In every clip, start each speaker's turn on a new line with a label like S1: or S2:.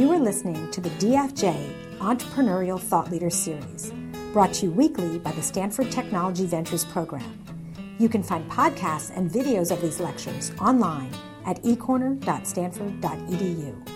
S1: You are listening to the DFJ Entrepreneurial Thought Leader Series, brought to you weekly by the Stanford Technology Ventures Program. You can find podcasts and videos of these lectures online at ecorner.stanford.edu.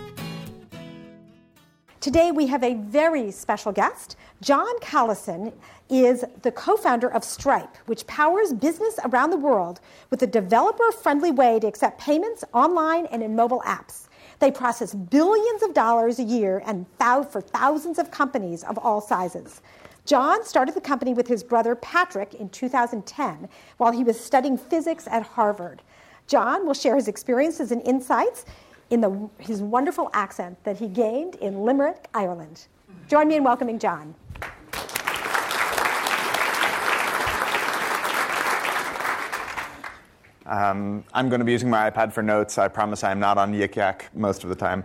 S1: Today we have a very special guest. John Collison is the co founder of Stripe, which powers business around the world with a developer friendly way to accept payments online and in mobile apps. They process billions of dollars a year and for thousands of companies of all sizes. John started the company with his brother Patrick in 2010 while he was studying physics at Harvard. John will share his experiences and insights in the, his wonderful accent that he gained in Limerick, Ireland. Join me in welcoming John.
S2: Um, I'm going to be using my iPad for notes. I promise I'm not on Yik Yak most of the time.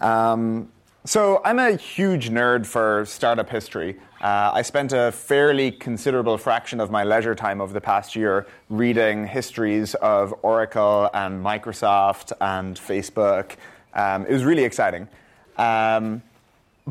S2: Um, so, I'm a huge nerd for startup history. Uh, I spent a fairly considerable fraction of my leisure time over the past year reading histories of Oracle and Microsoft and Facebook. Um, it was really exciting. Um,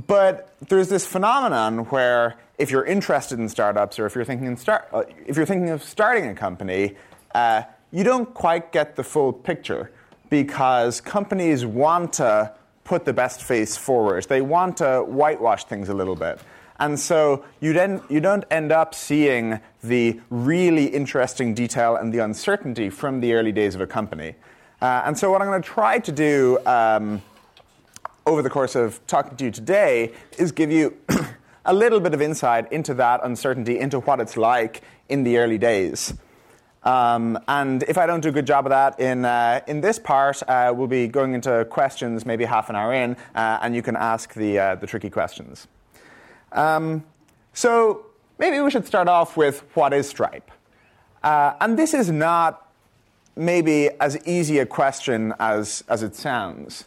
S2: but there's this phenomenon where if you're interested in startups or if you're thinking, start, uh, if you're thinking of starting a company, uh, you don't quite get the full picture because companies want to put the best face forward. They want to whitewash things a little bit. And so you, then, you don't end up seeing the really interesting detail and the uncertainty from the early days of a company. Uh, and so, what I'm going to try to do um, over the course of talking to you today is give you a little bit of insight into that uncertainty, into what it's like in the early days. Um, and if I don't do a good job of that in, uh, in this part, uh, we'll be going into questions maybe half an hour in, uh, and you can ask the, uh, the tricky questions. Um, so maybe we should start off with what is Stripe? Uh, and this is not maybe as easy a question as, as it sounds.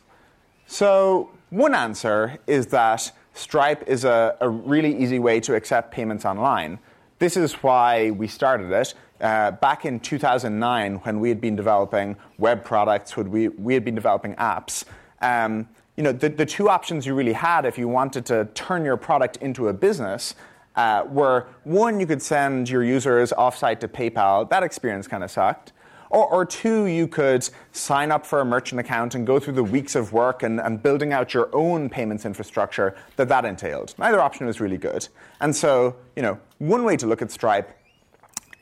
S2: So one answer is that Stripe is a, a really easy way to accept payments online. This is why we started it. Uh, back in 2009, when we had been developing web products, when we, we had been developing apps, um, you know, the, the two options you really had if you wanted to turn your product into a business uh, were one, you could send your users offsite to PayPal. That experience kind of sucked. Or, or, two, you could sign up for a merchant account and go through the weeks of work and, and, building out your own payments infrastructure that that entailed. Neither option was really good. And so, you know, one way to look at Stripe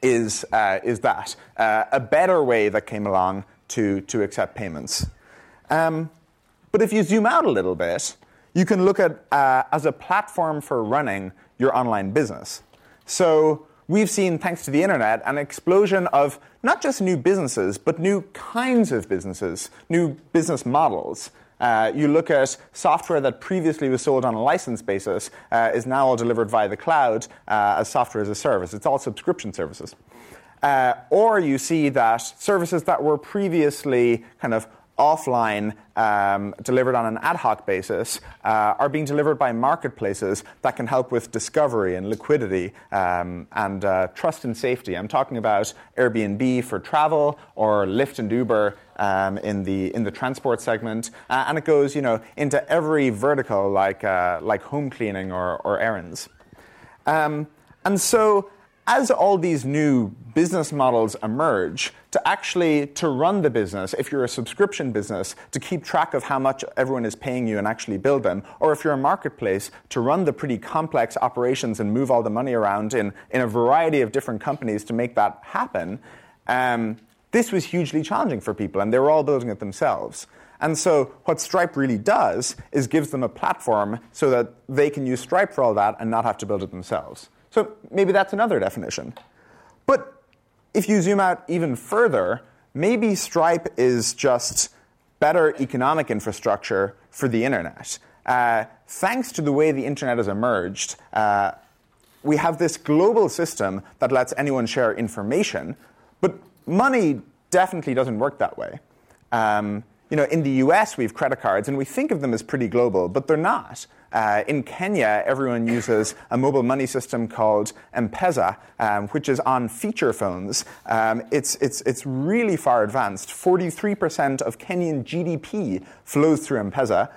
S2: is, uh, is that uh, a better way that came along to, to accept payments. Um, but if you zoom out a little bit, you can look at uh, as a platform for running your online business. So we've seen, thanks to the internet, an explosion of not just new businesses, but new kinds of businesses, new business models. Uh, you look at software that previously was sold on a license basis uh, is now all delivered via the cloud uh, as software as a service. It's all subscription services. Uh, or you see that services that were previously kind of offline um, delivered on an ad hoc basis uh, are being delivered by marketplaces that can help with discovery and liquidity um, and uh, trust and safety. I'm talking about Airbnb for travel or Lyft and Uber um, in the in the transport segment, uh, and it goes you know into every vertical like uh, like home cleaning or, or errands. Um, and so as all these new business models emerge to actually to run the business if you're a subscription business to keep track of how much everyone is paying you and actually build them or if you're a marketplace to run the pretty complex operations and move all the money around in, in a variety of different companies to make that happen um, this was hugely challenging for people and they were all building it themselves and so what Stripe really does is gives them a platform so that they can use Stripe for all that and not have to build it themselves. So maybe that's another definition. But if you zoom out even further, maybe Stripe is just better economic infrastructure for the internet. Uh, thanks to the way the internet has emerged, uh, we have this global system that lets anyone share information, but money definitely doesn't work that way. Um, you know, in the US, we have credit cards, and we think of them as pretty global, but they're not. Uh, in Kenya, everyone uses a mobile money system called M-Pesa, um, which is on feature phones. Um, it's, it's, it's really far advanced. 43% of Kenyan GDP flows through M-Pesa.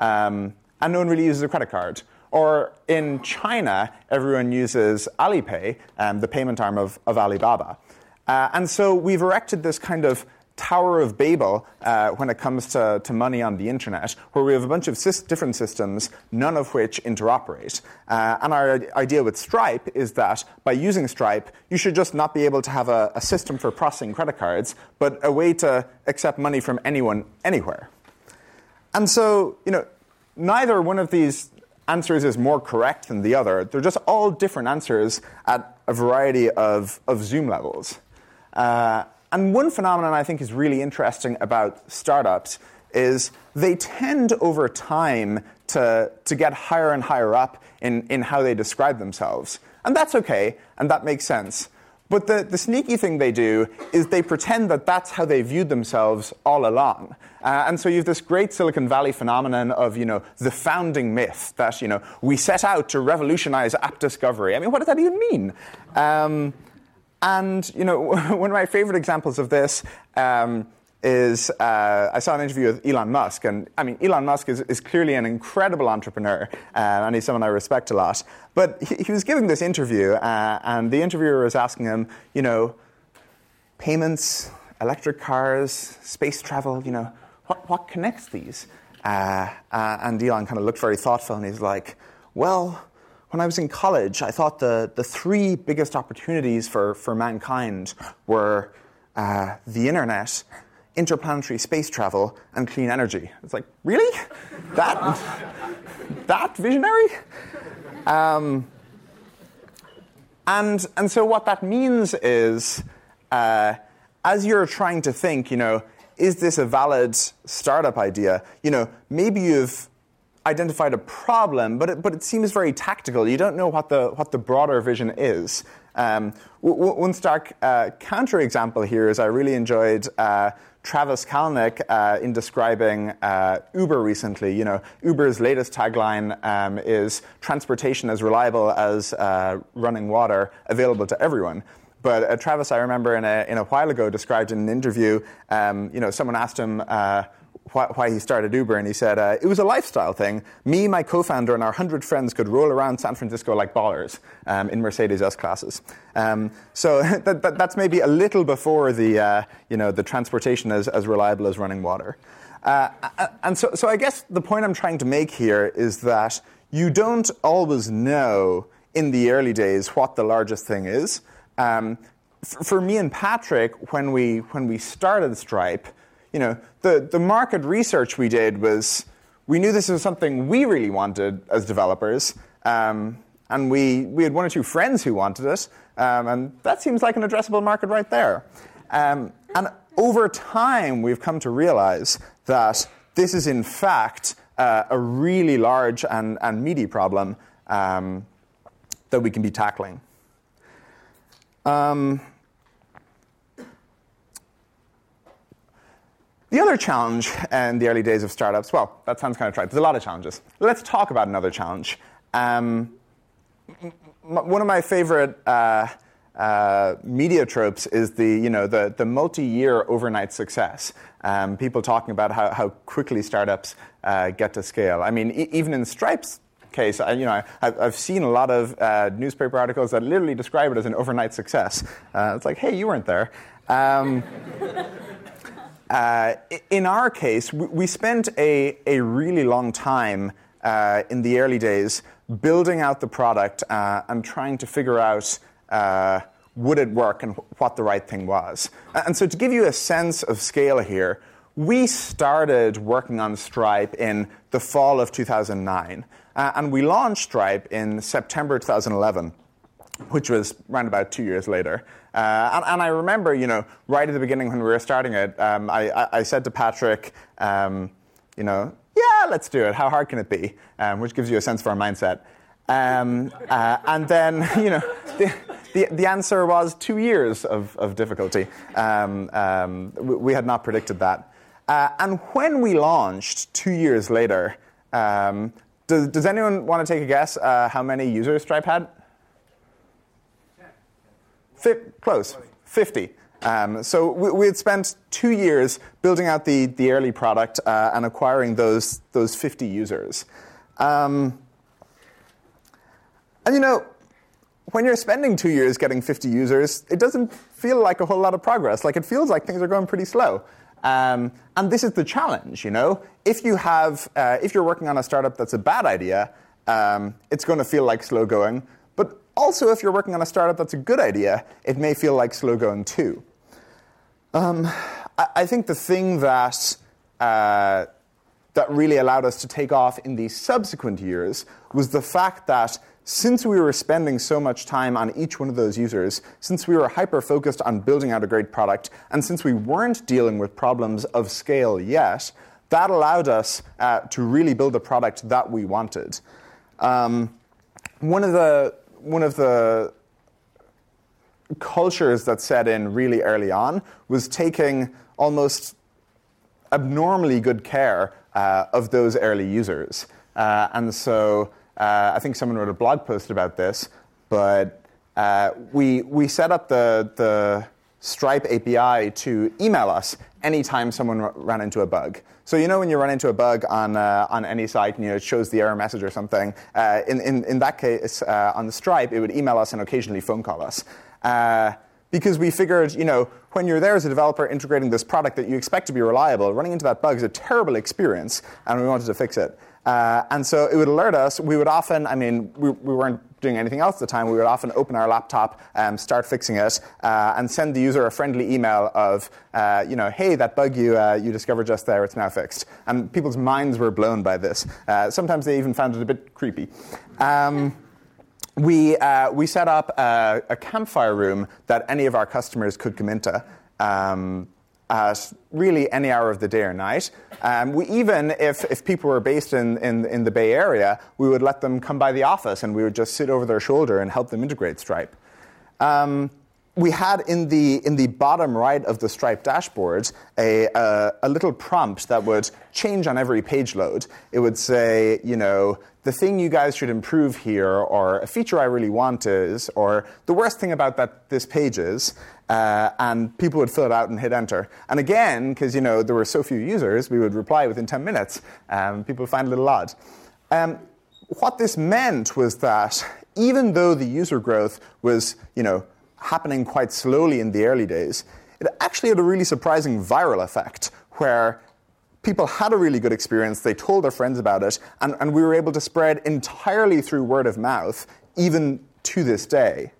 S2: um, and no one really uses a credit card. Or in China, everyone uses Alipay, um, the payment arm of, of Alibaba. Uh, and so we've erected this kind of Tower of Babel uh, when it comes to, to money on the internet, where we have a bunch of different systems, none of which interoperate. Uh, and our idea with Stripe is that by using Stripe, you should just not be able to have a, a system for processing credit cards, but a way to accept money from anyone, anywhere. And so, you know, neither one of these answers is more correct than the other. They're just all different answers at a variety of, of zoom levels. Uh, and one phenomenon I think is really interesting about startups is they tend over time to, to get higher and higher up in, in how they describe themselves. And that's okay, and that makes sense. But the, the sneaky thing they do is they pretend that that's how they viewed themselves all along. Uh, and so you have this great Silicon Valley phenomenon of, you know, the founding myth that, you know, we set out to revolutionize app discovery. I mean, what does that even mean? Um, and you know, one of my favorite examples of this um, is uh, I saw an interview with Elon Musk, and I mean, Elon Musk is, is clearly an incredible entrepreneur, uh, and he's someone I respect a lot. But he, he was giving this interview, uh, and the interviewer was asking him, you know, payments, electric cars, space travel, you know, what, what connects these? Uh, uh, and Elon kind of looked very thoughtful, and he's like, well, when I was in college, I thought the, the three biggest opportunities for, for mankind were uh, the internet, interplanetary space travel, and clean energy. It's like, really? That, that visionary? Um, and, and so what that means is, uh, as you're trying to think, you know, is this a valid startup idea? You know, maybe you've identified a problem, but it, but it seems very tactical. You don't know what the, what the broader vision is. Um, one stark uh, counterexample here is I really enjoyed uh, Travis Kalanick uh, in describing uh, Uber recently. You know, Uber's latest tagline um, is transportation as reliable as uh, running water, available to everyone. But uh, Travis, I remember in a, in a while ago, described in an interview, um, you know, someone asked him, why, why, he started Uber, and he said uh, it was a lifestyle thing. Me, my co-founder, and our hundred friends could roll around San Francisco like ballers um, in Mercedes S classes. Um, so that, that, that's maybe a little before the uh, you know the transportation as, as reliable as running water. Uh, and so, so I guess the point I'm trying to make here is that you don't always know in the early days what the largest thing is. Um, for me and Patrick, when we when we started Stripe you know, the, the market research we did was we knew this was something we really wanted as developers, um, and we, we had one or two friends who wanted it, um, and that seems like an addressable market right there. Um, and over time, we've come to realize that this is, in fact, uh, a really large and, and meaty problem um, that we can be tackling. Um, The other challenge in the early days of startups, well, that sounds kind of trite. There's a lot of challenges. Let's talk about another challenge. Um, one of my favorite uh, uh, media tropes is the, you know, the, the multi-year overnight success. Um, people talking about how, how quickly startups uh, get to scale. I mean, e- even in Stripe's case, I, you know, I, have seen a lot of uh, newspaper articles that literally describe it as an overnight success. Uh, it's like, hey, you weren't there. Um, uh, in our case, we spent a, a really long time uh, in the early days building out the product uh, and trying to figure out uh, would it work and what the right thing was. And so, to give you a sense of scale here, we started working on Stripe in the fall of 2009, uh, and we launched Stripe in September 2011 which was around about two years later. Uh, and, and, I remember, you know, right at the beginning when we were starting it, um, I, I, I, said to Patrick, um, you know, yeah, let's do it. How hard can it be? Um, which gives you a sense for our mindset. Um, uh, and then, you know, the, the, the, answer was two years of, of difficulty. Um, um, we, we, had not predicted that. Uh, and when we launched two years later, does, does anyone want to take a guess uh, how many users Stripe had? Close, 50. Um, so we, we, had spent two years building out the, the early product uh, and acquiring those, those 50 users. Um, and you know, when you're spending two years getting 50 users, it doesn't feel like a whole lot of progress. Like it feels like things are going pretty slow. Um, and this is the challenge, you know. If you have, uh, if you're working on a startup that's a bad idea, um, it's going to feel like slow going. Also, if you're working on a startup that's a good idea, it may feel like slow going too. Um, I, I, think the thing that uh, that really allowed us to take off in these subsequent years was the fact that since we were spending so much time on each one of those users, since we were hyper focused on building out a great product, and since we weren't dealing with problems of scale yet, that allowed us uh, to really build a product that we wanted. Um, one of the one of the cultures that set in really early on was taking almost abnormally good care uh, of those early users, uh, and so uh, I think someone wrote a blog post about this, but uh, we, we set up the, the Stripe API to email us anytime someone r- ran into a bug. So you know when you run into a bug on, uh, on any site and you know, it shows the error message or something, uh, in, in, in that case, uh, on the Stripe, it would email us and occasionally phone call us. Uh, because we figured, you know, when you're there as a developer integrating this product that you expect to be reliable, running into that bug is a terrible experience, and we wanted to fix it. Uh, and so it would alert us. We would often, I mean, we, we weren't doing anything else at the time. We would often open our laptop, um, start fixing it, uh, and send the user a friendly email of, uh, you know, hey, that bug you, uh, you discovered just there, it's now fixed. And people's minds were blown by this. Uh, sometimes they even found it a bit creepy. Um, we, uh, we set up a, a, campfire room that any of our customers could come into. Um, at really any hour of the day or night. Um, we even, if, if people were based in, in, in, the Bay Area, we would let them come by the office and we would just sit over their shoulder and help them integrate Stripe. Um, we had in the, in the bottom right of the Stripe dashboards a, a, a, little prompt that would change on every page load. It would say, you know, the thing you guys should improve here, or a feature I really want is, or the worst thing about that this page is, uh, and people would fill it out and hit enter. And again, because you know there were so few users, we would reply within 10 minutes. Um, people would find it a little odd. Um, what this meant was that even though the user growth was, you know, happening quite slowly in the early days, it actually had a really surprising viral effect where people had a really good experience, they told their friends about it, and, and we were able to spread entirely through word of mouth, even to this day.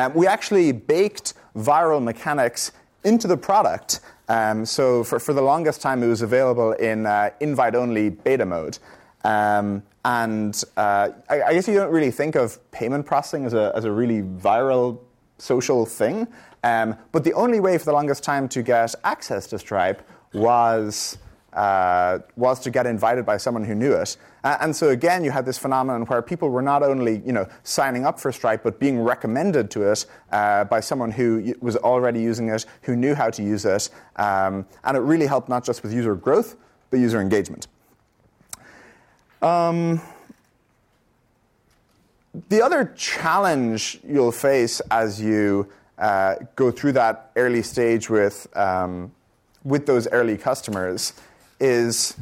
S2: Um, we actually baked viral mechanics into the product. Um, so for, for the longest time, it was available in uh, invite-only beta mode. Um, and uh, I, I, guess you don't really think of payment processing as a, as a really viral social thing. Um, but the only way for the longest time to get access to Stripe was uh, was to get invited by someone who knew it. Uh, and so again, you had this phenomenon where people were not only you know signing up for Stripe, but being recommended to it uh, by someone who was already using it, who knew how to use it, um, and it really helped not just with user growth, but user engagement. Um, the other challenge you'll face as you uh, go through that early stage with um, with those early customers is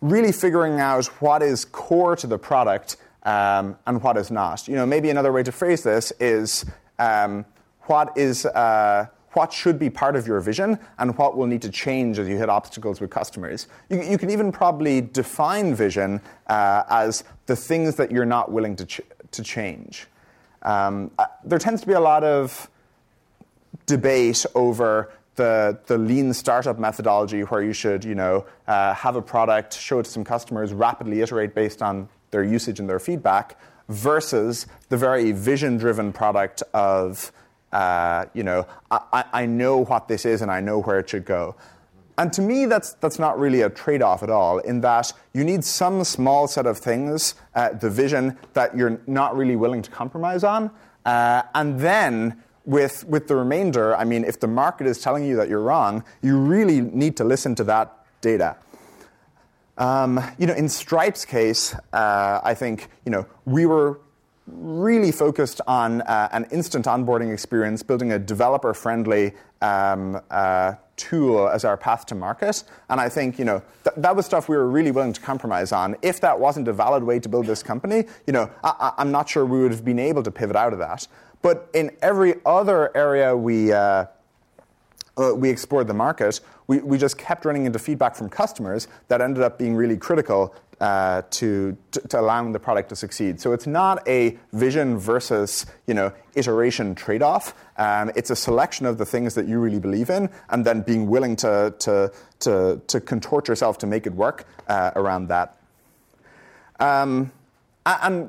S2: really figuring out what is core to the product um, and what is not. You know, maybe another way to phrase this is um, what is uh, what should be part of your vision and what will need to change as you hit obstacles with customers. You, you can even probably define vision uh, as the things that you're not willing to ch- to change. Um, uh, there tends to be a lot of debate over the, the lean startup methodology where you should you know, uh, have a product, show it to some customers, rapidly iterate based on their usage and their feedback, versus the very vision driven product of, uh, you know, I, I know what this is and I know where it should go. And to me, that's, that's not really a trade off at all, in that you need some small set of things, uh, the vision, that you're not really willing to compromise on. Uh, and then with, with the remainder, I mean, if the market is telling you that you're wrong, you really need to listen to that data. Um, you know, in Stripe's case, uh, I think you know we were really focused on uh, an instant onboarding experience, building a developer friendly um, uh, tool as our path to market. And I think, you know, th- that was stuff we were really willing to compromise on. If that wasn't a valid way to build this company, you know, I- am not sure we would have been able to pivot out of that. But in every other area we, uh, uh, we explored the market, we, we just kept running into feedback from customers that ended up being really critical uh, to, to, to, allowing the product to succeed. So it's not a vision versus you know iteration trade-off. Um, it's a selection of the things that you really believe in, and then being willing to to to, to contort yourself to make it work uh, around that. Um, and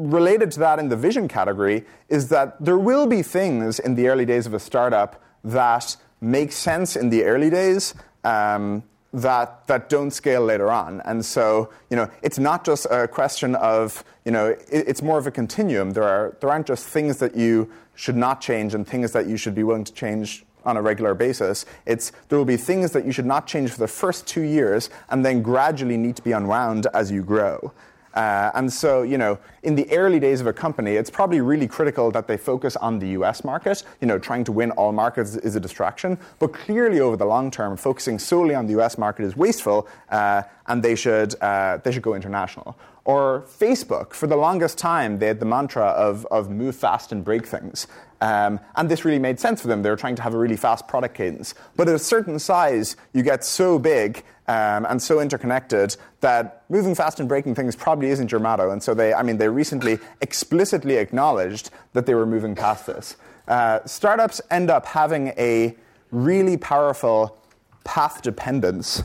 S2: related to that in the vision category is that there will be things in the early days of a startup that make sense in the early days. Um, that, that don't scale later on. And so, you know, it's not just a question of, you know, it, it's more of a continuum. There, are, there aren't just things that you should not change and things that you should be willing to change on a regular basis. It's, there will be things that you should not change for the first two years and then gradually need to be unwound as you grow. Uh, and so, you know, in the early days of a company, it's probably really critical that they focus on the US market. You know, trying to win all markets is a distraction. But clearly, over the long term, focusing solely on the US market is wasteful, uh, and they should, uh, they should go international. Or Facebook, for the longest time, they had the mantra of, of move fast and break things. Um, and this really made sense for them. They were trying to have a really fast product cadence. But at a certain size, you get so big um, and so interconnected that moving fast and breaking things probably isn't your motto. And so they, I mean, they recently explicitly acknowledged that they were moving past this. Uh, startups end up having a really powerful path dependence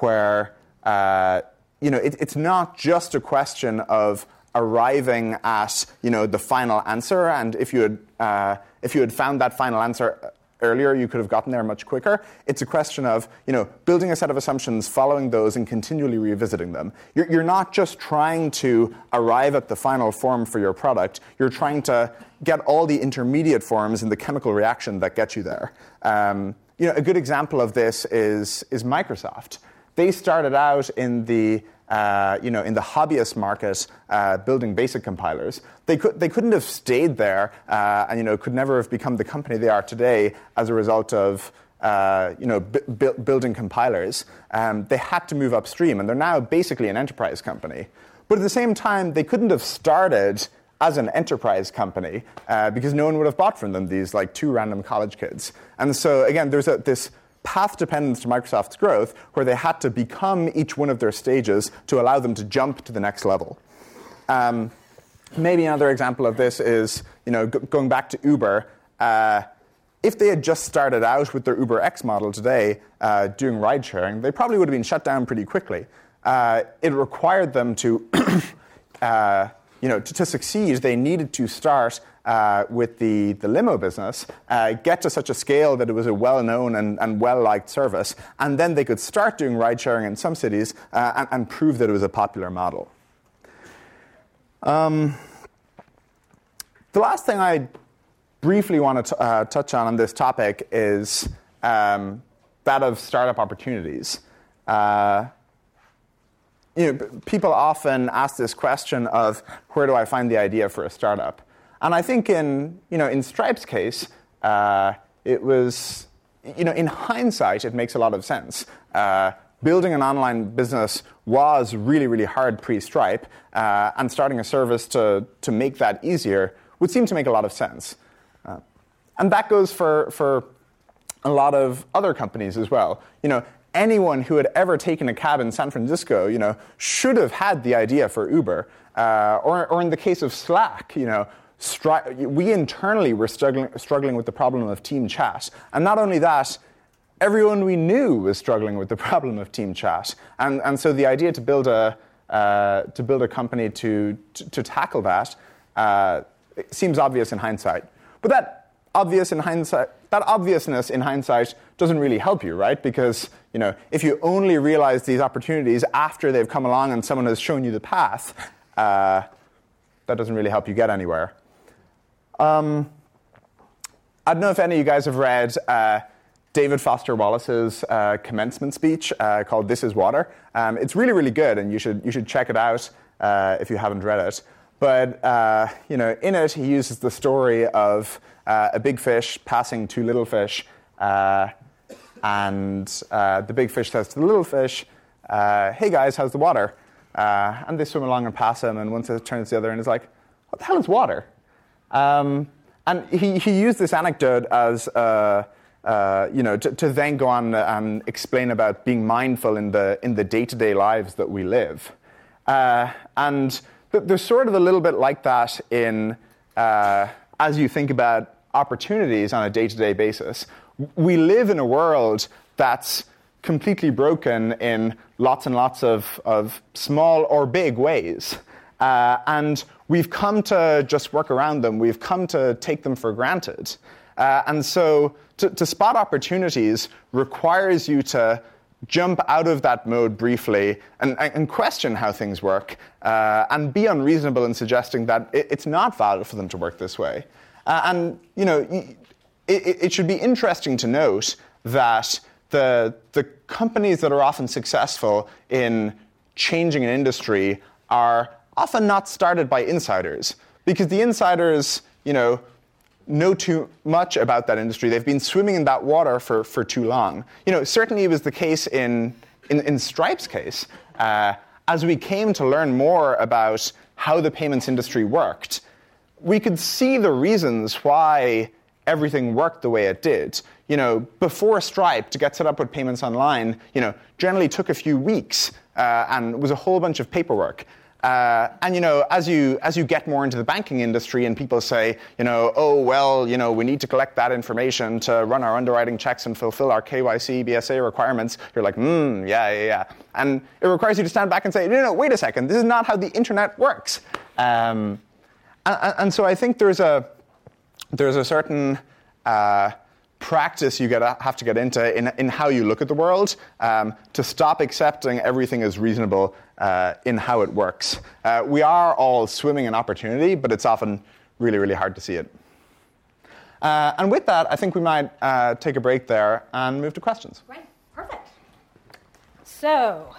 S2: where uh, you know, it, it's not just a question of arriving at you know the final answer, and if you had uh, if you had found that final answer earlier, you could have gotten there much quicker. It's a question of you know, building a set of assumptions, following those, and continually revisiting them. You're, you're, not just trying to arrive at the final form for your product, you're trying to get all the intermediate forms in the chemical reaction that get you there. Um, you know, a good example of this is, is Microsoft. They started out in the uh, you know, in the hobbyist market, uh, building basic compilers. They, could, they couldn't have stayed there uh, and, you know, could never have become the company they are today as a result of, uh, you know, b- building compilers. Um, they had to move upstream, and they're now basically an enterprise company. But at the same time, they couldn't have started as an enterprise company uh, because no one would have bought from them these like two random college kids. And so again, there's a, this path dependence to Microsoft's growth where they had to become each one of their stages to allow them to jump to the next level. Um, maybe another example of this is you know, g- going back to Uber. Uh, if they had just started out with their Uber X model today uh, doing ride sharing, they probably would have been shut down pretty quickly. Uh, it required them to, uh, you know, to, to, succeed, they needed to start uh, with the, the limo business, uh, get to such a scale that it was a well known and, and well liked service, and then they could start doing ride sharing in some cities uh, and, and, prove that it was a popular model. Um, the last thing I briefly want to uh, touch on on this topic is um, that of startup opportunities. Uh, you know, people often ask this question of where do I find the idea for a startup? And I think in, you know, in Stripe's case, uh, it was, you know, in hindsight, it makes a lot of sense. Uh, building an online business was really, really hard pre Stripe, uh, and starting a service to, to make that easier would seem to make a lot of sense. Uh, and that goes for, for a lot of other companies as well. You know, anyone who had ever taken a cab in San Francisco, you know, should have had the idea for Uber. Uh, or, or in the case of Slack, you know, stri- we internally were struggling, struggling with the problem of team chat. And not only that, everyone we knew was struggling with the problem of team chat. And, and so the idea to build a, uh, to build a company to, to, to tackle that uh, seems obvious in hindsight. But that obvious in hindsight, that obviousness in hindsight doesn't really help you, right? Because you know, if you only realize these opportunities after they've come along and someone has shown you the path, uh, that doesn't really help you get anywhere. Um, I don't know if any of you guys have read uh, David Foster Wallace's uh, commencement speech uh, called "This Is Water." Um, it's really, really good, and you should you should check it out uh, if you haven't read it. but uh, you know, in it, he uses the story of uh, a big fish passing two little fish, and the big fish says to the little fish, "Hey guys, how's the water?" And they swim along and pass him, and one turns to the other and is like, "What the hell is water?" Um, and he, he used this anecdote as uh, you know, to, to, then go on and explain about being mindful in the in the day-to-day lives that we live. Uh, and th- there's sort of a little bit like that in uh, as you think about opportunities on a day-to-day basis. We live in a world that's completely broken in lots and lots of, of small or big ways. Uh, and we've come to just work around them. We've come to take them for granted. Uh, and so to, to spot opportunities requires you to jump out of that mode briefly and, and question how things work uh, and be unreasonable in suggesting that it, it's not valid for them to work this way. Uh, and, you know, it, it, should be interesting to note that the, the companies that are often successful in changing an industry are often not started by insiders because the insiders, you know, know too much about that industry. They've been swimming in that water for, for too long. You know, certainly it was the case in, in, in Stripe's case. Uh, as we came to learn more about how the payments industry worked, we could see the reasons why everything worked the way it did. You know, before Stripe, to get set up with payments online, you know, generally took a few weeks uh, and was a whole bunch of paperwork. Uh, and you know, as you as you get more into the banking industry, and people say, you know, oh well, you know, we need to collect that information to run our underwriting checks and fulfill our KYC BSA requirements. You're like, hmm, yeah, yeah, yeah. And it requires you to stand back and say, no, no, wait a second, this is not how the internet works. Um, and, and, so I think there's a there's a certain uh, practice you gotta, have to get into in, in how you look at the world um, to stop accepting everything as reasonable uh, in how it works. Uh, we are all swimming in opportunity, but it's often really, really hard to see it. Uh, and with that, I think we might uh, take a break there and move to questions.
S1: Right, perfect. So,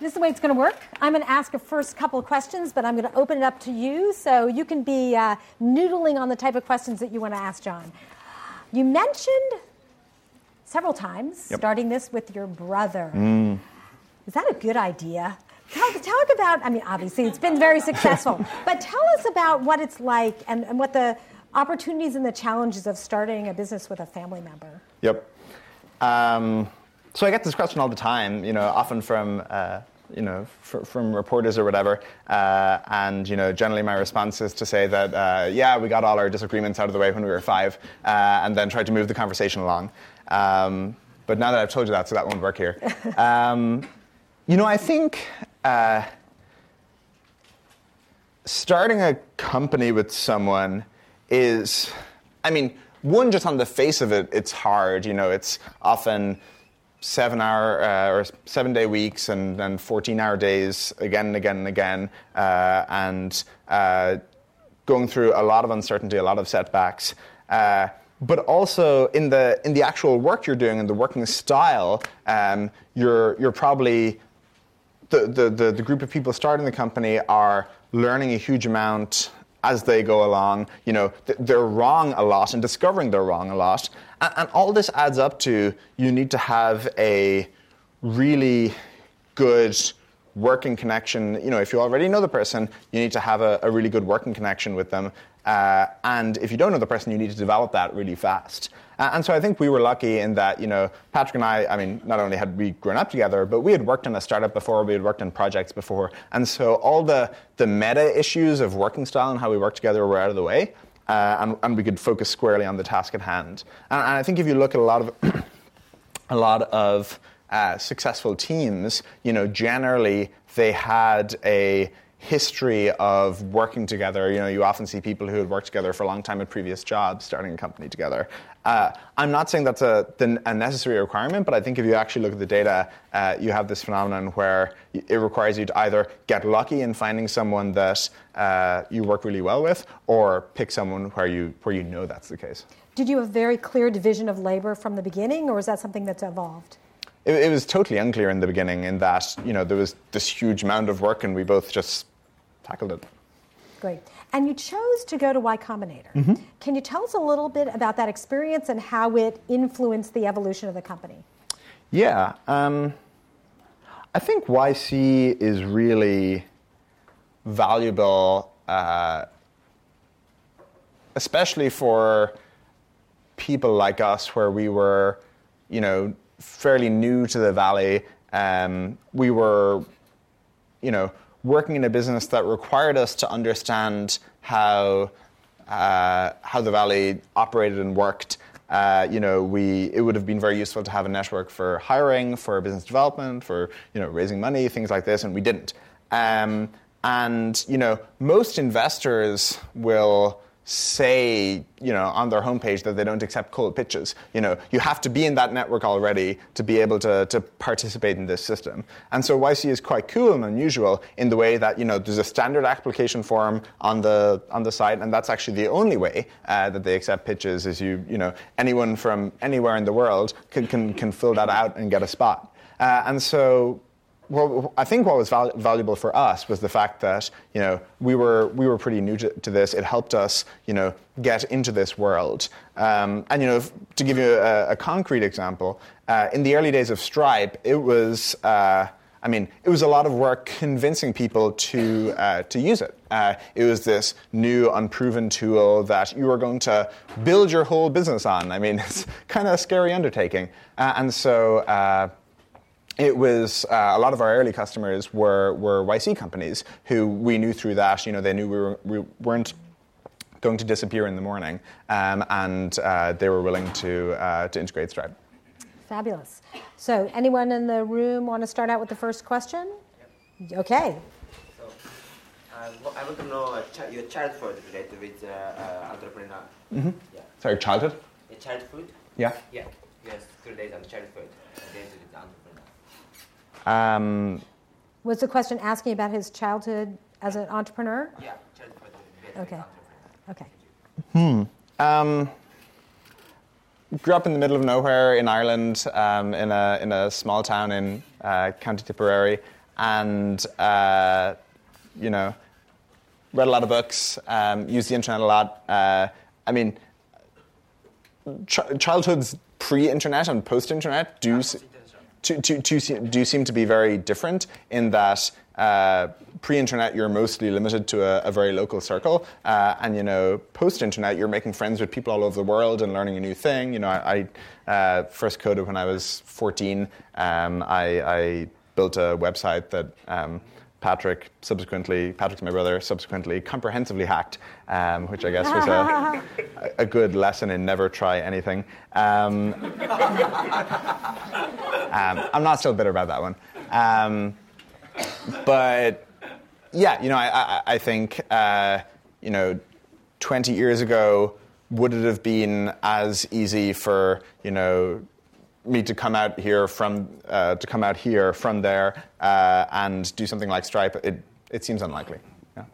S1: this is the way it's going to work. I'm going to ask a first couple of questions, but I'm going to open it up to you so you can be uh, noodling on the type of questions that you want to ask John. You mentioned several times yep. starting this with your brother. Mm. Is that a good idea? Talk, talk, about, I mean, obviously it's been very successful, but tell us about what it's like and, and what the opportunities and the challenges of starting a business with a family member.
S2: Yep. Um, so I get this question all the time, you know, often from uh, you know, fr- from reporters or whatever. Uh, and, you know, generally my response is to say that, uh, yeah, we got all our disagreements out of the way when we were five, uh, and then tried to move the conversation along. Um, but now that I've told you that, so that won't work here. Um, you know, I think uh, starting a company with someone is, I mean, one, just on the face of it, it's hard. You know, it's often seven hour uh, or seven day weeks and, and 14 hour days again and again and again, uh, and uh, going through a lot of uncertainty, a lot of setbacks. Uh, but also in the in the actual work you're doing and the working style, um, you're you're probably the, the, the, the group of people starting the company are learning a huge amount as they go along. You know, they're wrong a lot and discovering they're wrong a lot. And, all this adds up to you need to have a really good working connection. You know, if you already know the person, you need to have a, a really good working connection with them. Uh, and if you don't know the person, you need to develop that really fast. Uh, and so I think we were lucky in that, you know, Patrick and I, I mean, not only had we grown up together, but we had worked in a startup before, we had worked in projects before. And so all the, the meta issues of working style and how we work together were out of the way. Uh, and, and, we could focus squarely on the task at hand. And, and I think if you look at a lot of, a lot of uh, successful teams, you know, generally they had a history of working together. You know, you often see people who had worked together for a long time at previous jobs starting a company together. Uh, I'm not saying that's a, a, necessary requirement, but I think if you actually look at the data, uh, you have this phenomenon where it requires you to either get lucky in finding someone that uh, you work really well with, or pick someone where you where you know that's the case.
S1: Did you have a very clear division of labor from the beginning, or is that something that's evolved?
S2: It, it was totally unclear in the beginning, in that you know there was this huge amount of work, and we both just tackled it.
S1: Great. And you chose to go to Y Combinator. Mm-hmm. Can you tell us a little bit about that experience and how it influenced the evolution of the company?
S2: Yeah. Um, I think YC is really valuable, uh, especially for people like us, where we were, you know, fairly new to the valley. Um, we were, you know, working in a business that required us to understand how uh, how the valley operated and worked. Uh, you know, we it would have been very useful to have a network for hiring, for business development, for you know raising money, things like this, and we didn't. Um, and you know, most investors will say, you know, on their homepage that they don't accept cold pitches. You know, you have to be in that network already to be able to, to participate in this system. And so YC is quite cool and unusual in the way that, you know, there's a standard application form on the on the site, and that's actually the only way uh, that they accept pitches is you, you know, anyone from anywhere in the world can, can, can fill that out and get a spot. Uh, and so well, I think what was val- valuable for us was the fact that you know we were we were pretty new to, to this. It helped us you know get into this world. Um, and you know to give you a, a concrete example, uh, in the early days of Stripe, it was. Uh, I mean, it was a lot of work convincing people to uh, to use it. Uh, it was this new, unproven tool that you were going to build your whole business on. I mean, it's kind of a scary undertaking. Uh, and so, uh, it was uh, a lot of our early customers were were YC companies who we knew through that. You know, they knew we, were, we weren't going to disappear in the morning, um, and uh, they were willing to uh, to integrate Stripe.
S1: Fabulous. So, anyone in the room want to start out with the first question? Yep. Okay.
S3: So, uh, I want to know your childhood related with uh, entrepreneur.
S2: Mm-hmm. Yeah. Sorry, childhood.
S3: Your childhood.
S2: Yeah.
S3: Yeah. Yes, school days and childhood. And
S2: um,
S1: Was the question asking about his childhood as an entrepreneur?
S3: Yeah, childhood.
S1: Okay. Okay.
S2: Hmm. Um, grew up in the middle of nowhere in Ireland, um, in a in a small town in uh, County Tipperary, and uh, you know, read a lot of books, um, used the internet a lot. Uh, I mean, ch- childhood's pre-internet and post-internet do. Yeah, to, to, to, do seem to be very different in that uh, pre-internet you're mostly limited to a, a very local circle, uh, and you know post-internet you're making friends with people all over the world and learning a new thing. You know, I, I uh, first coded when I was 14. Um, I, I, built a website that. Um, Patrick subsequently, Patrick's my brother, subsequently comprehensively hacked, um, which I guess was a, a, good lesson in never try anything. Um, um, I'm not still bitter about that one. Um, but yeah, you know, I, I, I think, uh, you know, 20 years ago, would it have been as easy for, you know, me to come out here from uh, to come out here from there uh, and do something like Stripe, it, it seems unlikely. Yeah.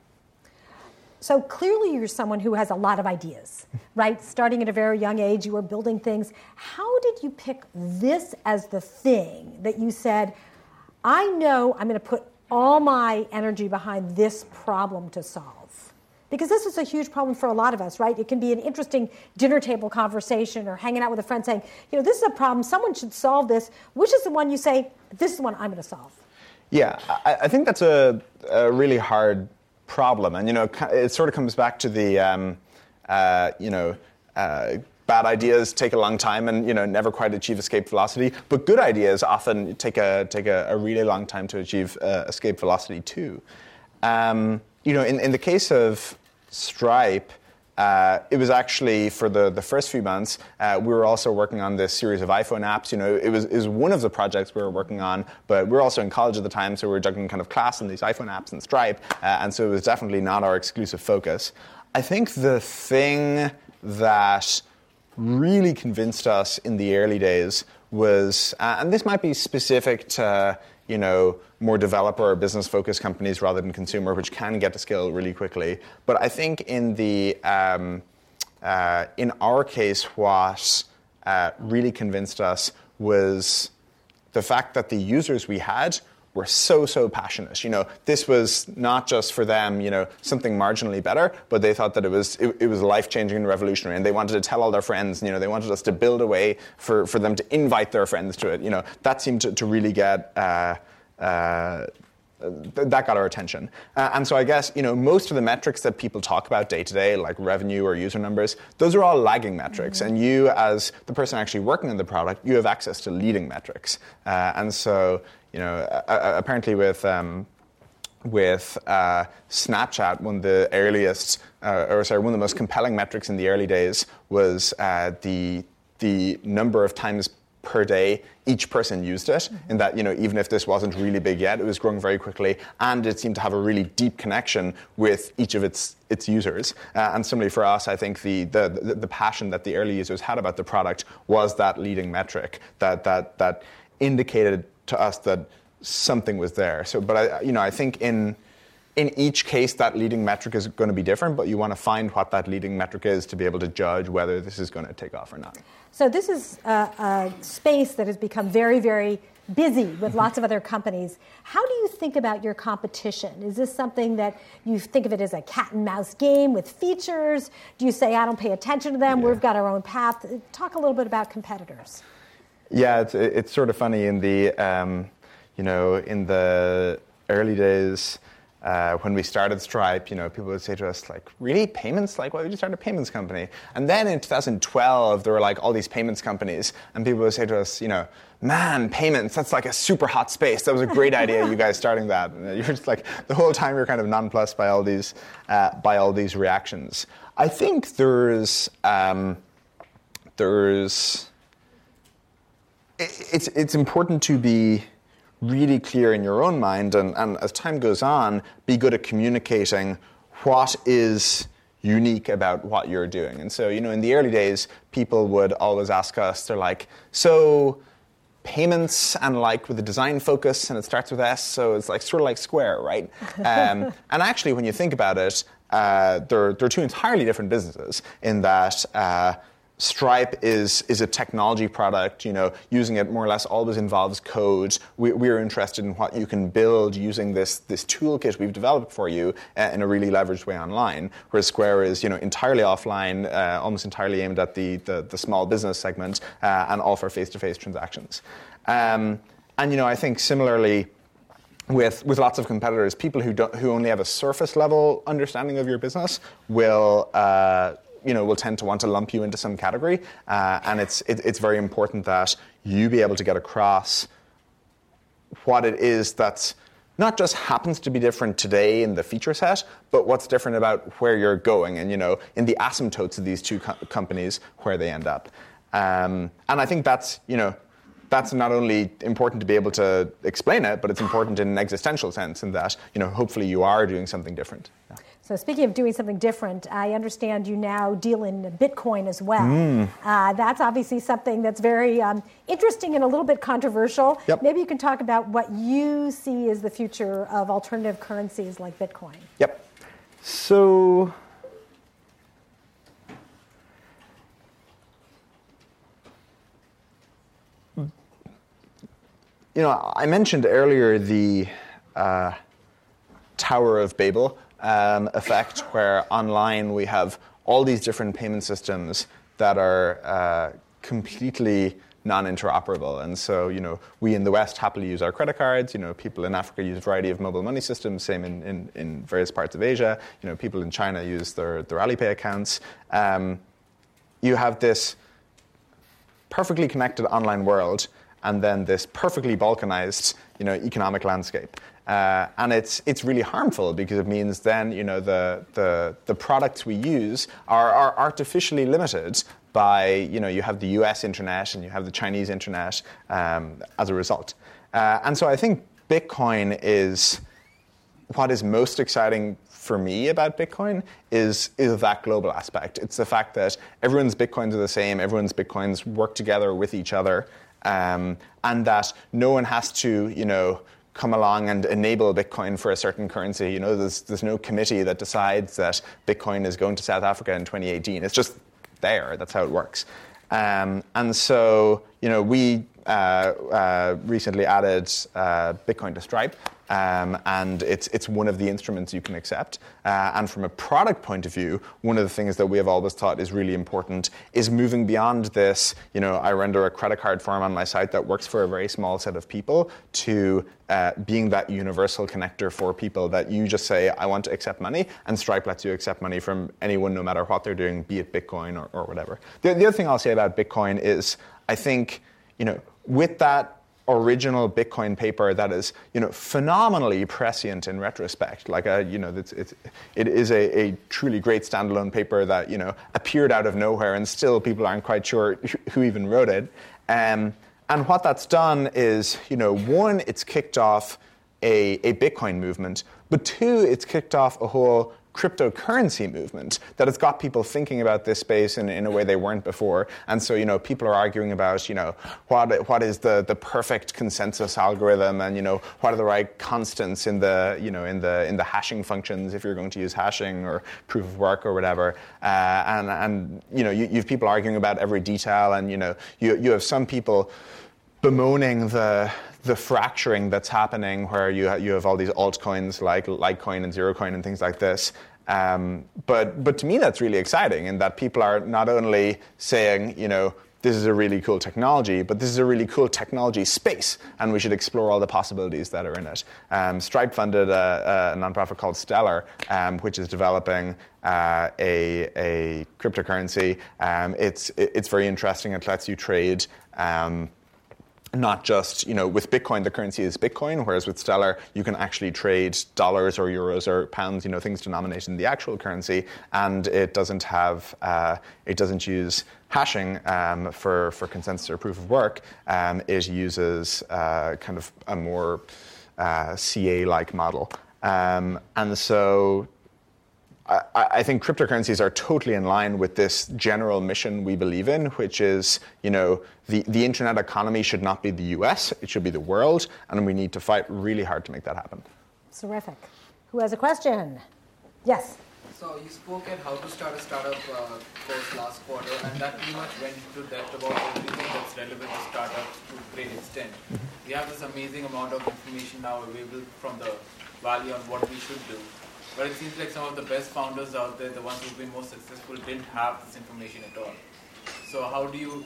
S1: So clearly, you're someone who has a lot of ideas, right? Starting at a very young age, you were building things. How did you pick this as the thing that you said, I know I'm going to put all my energy behind this problem to solve? Because this is a huge problem for a lot of us, right? It can be an interesting dinner table conversation or hanging out with a friend saying, you know, this is a problem, someone should solve this. Which is the one you say, this is the one I'm going to solve?
S2: Yeah, I, I think that's a, a, really hard problem. And, you know, it sort of comes back to the, um, uh, you know, uh, bad ideas take a long time and you know never quite achieve escape velocity but good ideas often take a take a, a really long time to achieve uh, escape velocity too um, you know, in, in the case of Stripe, uh, it was actually for the, the first few months, uh, we were also working on this series of iPhone apps. You know, it was, it was one of the projects we were working on, but we were also in college at the time, so we were juggling kind of class and these iPhone apps and Stripe, uh, and so it was definitely not our exclusive focus. I think the thing that really convinced us in the early days was, uh, and this might be specific to you know, more developer or business focused companies rather than consumer, which can get to scale really quickly. But I think in the um, uh, in our case, what uh, really convinced us was the fact that the users we had were so so passionate. You know, this was not just for them, you know, something marginally better, but they thought that it was it, it was life changing and revolutionary, and they wanted to tell all their friends. You know, they wanted us to build a way for, for them to invite their friends to it. You know, that seemed to, to really get. Uh, uh, that got our attention. Uh, and so I guess you know most of the metrics that people talk about day to day, like revenue or user numbers, those are all lagging metrics. Mm-hmm. And you, as the person actually working on the product, you have access to leading metrics. Uh, and so you know apparently with um, with uh, Snapchat, one of the earliest, uh, or sorry, one of the most compelling metrics in the early days was uh, the the number of times per day each person used it in that you know even if this wasn't really big yet it was growing very quickly and it seemed to have a really deep connection with each of its its users. Uh, and similarly for us i think the, the, the the passion that the early users had about the product was that leading metric that that that indicated to us that something was there so but i you know i think in in each case, that leading metric is going to be different, but you want to find what that leading metric is to be able to judge whether this is going to take off or not.
S1: So, this is a, a space that has become very, very busy with lots of other companies. How do you think about your competition? Is this something that you think of it as a cat and mouse game with features? Do you say, I don't pay attention to them, yeah. we've got our own path? Talk a little bit about competitors.
S2: Yeah, it's, it's sort of funny in the, um, you know, in the early days, uh, when we started Stripe, you know, people would say to us, like, really, payments? Like, why would you start a payments company? And then in 2012, there were like all these payments companies, and people would say to us, you know, man, payments, that's like a super hot space. That was a great idea, you guys starting that. You're just like, the whole time you're kind of nonplussed by all these, uh, by all these reactions. I think there's, um, there's, it's, it's important to be, really clear in your own mind, and, and as time goes on, be good at communicating what is unique about what you're doing. And so, you know, in the early days, people would always ask us, they're like, so payments and like with a design focus and it starts with S, so it's like sort of like Square, right? Um, and actually, when you think about it, uh, they're, they're two entirely different businesses in that uh, Stripe is, is a technology product, you know, using it more or less always involves code. We, we're interested in what you can build using this, this toolkit we've developed for you uh, in a really leveraged way online, whereas Square is, you know, entirely offline, uh, almost entirely aimed at the, the, the small business segment uh, and offer face-to-face transactions. Um, and, you know, I think similarly, with, with lots of competitors, people who, who only have a surface level understanding of your business will uh, you know, will tend to want to lump you into some category. Uh, and it's, it, it's very important that you be able to get across what it is that's not just happens to be different today in the feature set, but what's different about where you're going and, you know, in the asymptotes of these two co- companies, where they end up. Um, and I think that's, you know, that's not only important to be able to explain it, but it's important in an existential sense in that, you know, hopefully you are doing something different.
S1: So speaking of doing something different, I understand you now deal in Bitcoin as well. Mm. Uh, that's obviously something that's very um, interesting and a little bit controversial.
S2: Yep.
S1: Maybe you can talk about what you see as the future of alternative currencies like Bitcoin.
S2: Yep. So you know, I mentioned earlier the uh, Tower of Babel um, effect where online we have all these different payment systems that are uh, completely non-interoperable. And so, you know, we in the West happily use our credit cards. You know, people in Africa use a variety of mobile money systems. Same in, in, in various parts of Asia. You know, people in China use their their Alipay accounts. Um, you have this perfectly connected online world, and then this perfectly balkanized, you know, economic landscape. Uh, and it's, it's really harmful because it means then you know, the, the, the products we use are, are artificially limited by, you know, you have the US internet and you have the Chinese internet um, as a result. Uh, and so I think Bitcoin is what is most exciting for me about Bitcoin is, is that global aspect. It's the fact that everyone's Bitcoins are the same, everyone's Bitcoins work together with each other, um, and that no one has to, you know, come along and enable Bitcoin for a certain currency. You know, there's, there's no committee that decides that Bitcoin is going to South Africa in 2018. It's just there. That's how it works. Um, and so, you know, we uh, uh, recently added uh, Bitcoin to Stripe. Um, and it's, it's one of the instruments you can accept. Uh, and from a product point of view, one of the things that we have always thought is really important is moving beyond this, you know, I render a credit card form on my site that works for a very small set of people to uh, being that universal connector for people that you just say, I want to accept money, and Stripe lets you accept money from anyone no matter what they're doing, be it Bitcoin or, or whatever. The, the other thing I'll say about Bitcoin is I think, you know, with that original Bitcoin paper that is, you know, phenomenally prescient in retrospect. Like, a, you know, it's, it's, it is a, a, truly great standalone paper that, you know, appeared out of nowhere and still people aren't quite sure who even wrote it. Um, and what that's done is, you know, one, it's kicked off a, a Bitcoin movement, but two, it's kicked off a whole cryptocurrency movement that has got people thinking about this space in, in a way they weren't before. And so, you know, people are arguing about, you know, what, what is the, the perfect consensus algorithm and, you know, what are the right constants in the, you know, in the, in the hashing functions if you're going to use hashing or proof of work or whatever. Uh, and, and, you know, you, you have people arguing about every detail and, you know, you, you have some people bemoaning the the fracturing that's happening where you, you have all these altcoins like Litecoin and Zerocoin and things like this. Um, but, but to me, that's really exciting in that people are not only saying, you know, this is a really cool technology, but this is a really cool technology space, and we should explore all the possibilities that are in it. Um, Stripe funded a, a, nonprofit called Stellar, um, which is developing uh, a, a, cryptocurrency. Um, it's, it's very interesting. It lets you trade um, not just, you know, with Bitcoin, the currency is Bitcoin, whereas with Stellar, you can actually trade dollars or euros or pounds, you know, things denominated in the actual currency, and it doesn't have, uh, it doesn't use hashing um, for, for consensus or proof of work. Um, it uses uh, kind of a more uh, CA-like model. Um, and so I, I, think cryptocurrencies are totally in line with this general mission we believe in, which is, you know, the, the internet economy should not be the US, it should be the world, and we need to fight really hard to make that happen.
S1: Terrific. Who has a question? Yes.
S4: So you spoke at how to start a startup uh, course last quarter, and that pretty much went into depth about everything that's relevant to startups to a great extent. Mm-hmm. We have this amazing amount of information now available from the Valley on what we should do. But it seems like some of the best founders out there, the ones who've been most successful, didn't have this information at all. So how do you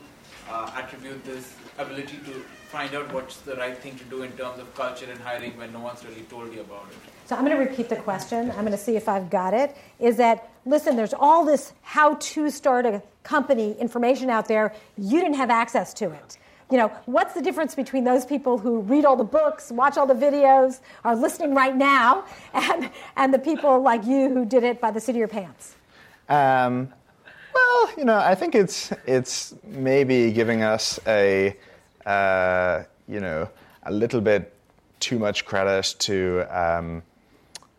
S4: uh, attribute this ability to find out what's the right thing to do in terms of culture and hiring when no one's really told you about it?
S1: So I'm going to repeat the question. I'm going to see if I've got it. Is that listen? There's all this how to start a company information out there. You didn't have access to it you know, what's the difference between those people who read all the books, watch all the videos, are listening right now, and, and the people like you who did it by the seat of your pants? Um,
S2: well, you know, I think it's it's maybe giving us a uh, you know a little bit too much credit to um,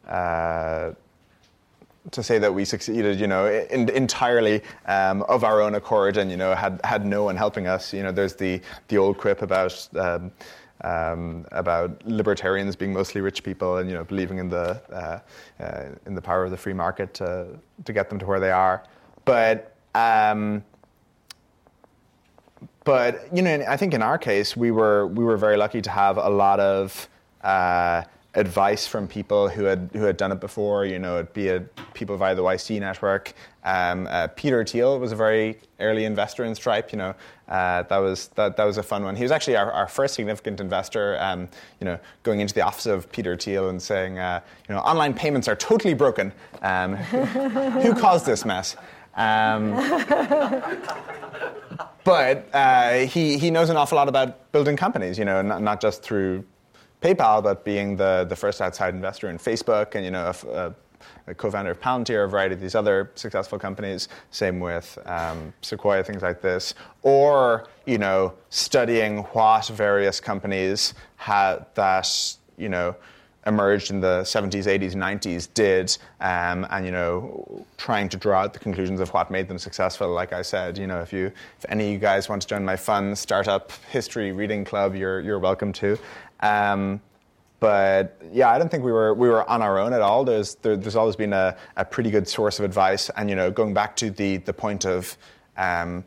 S2: uh, to say that we succeeded, you know, in, entirely um, of our own accord, and you know, had had no one helping us. You know, there's the the old quip about. Um, um, about libertarians being mostly rich people and you know believing in the uh, uh, in the power of the free market to to get them to where they are, but um, but you know I think in our case we were we were very lucky to have a lot of uh, advice from people who had who had done it before. You know, it'd be it people via the YC network. Um, uh, Peter Thiel was a very early investor in Stripe. You know, uh, that was that, that was a fun one. He was actually our, our first significant investor. Um, you know, going into the office of Peter Thiel and saying, uh, you know, online payments are totally broken. Um, who caused this mess? Um, but uh, he, he knows an awful lot about building companies, you know, not, not just through PayPal, but being the, the first outside investor in Facebook and, you know, a, a co-founder of Palantir, a variety of these other successful companies. Same with um, Sequoia, things like this. Or, you know, studying what various companies had that, you know, emerged in the 70s, 80s, 90s did, um, and you know, trying to draw out the conclusions of what made them successful. Like I said, you know, if you, if any of you guys want to join my fun startup history reading club, you're you're welcome to. Um, but yeah, I don't think we were we were on our own at all. There's there, there's always been a, a pretty good source of advice, and you know, going back to the the point of um,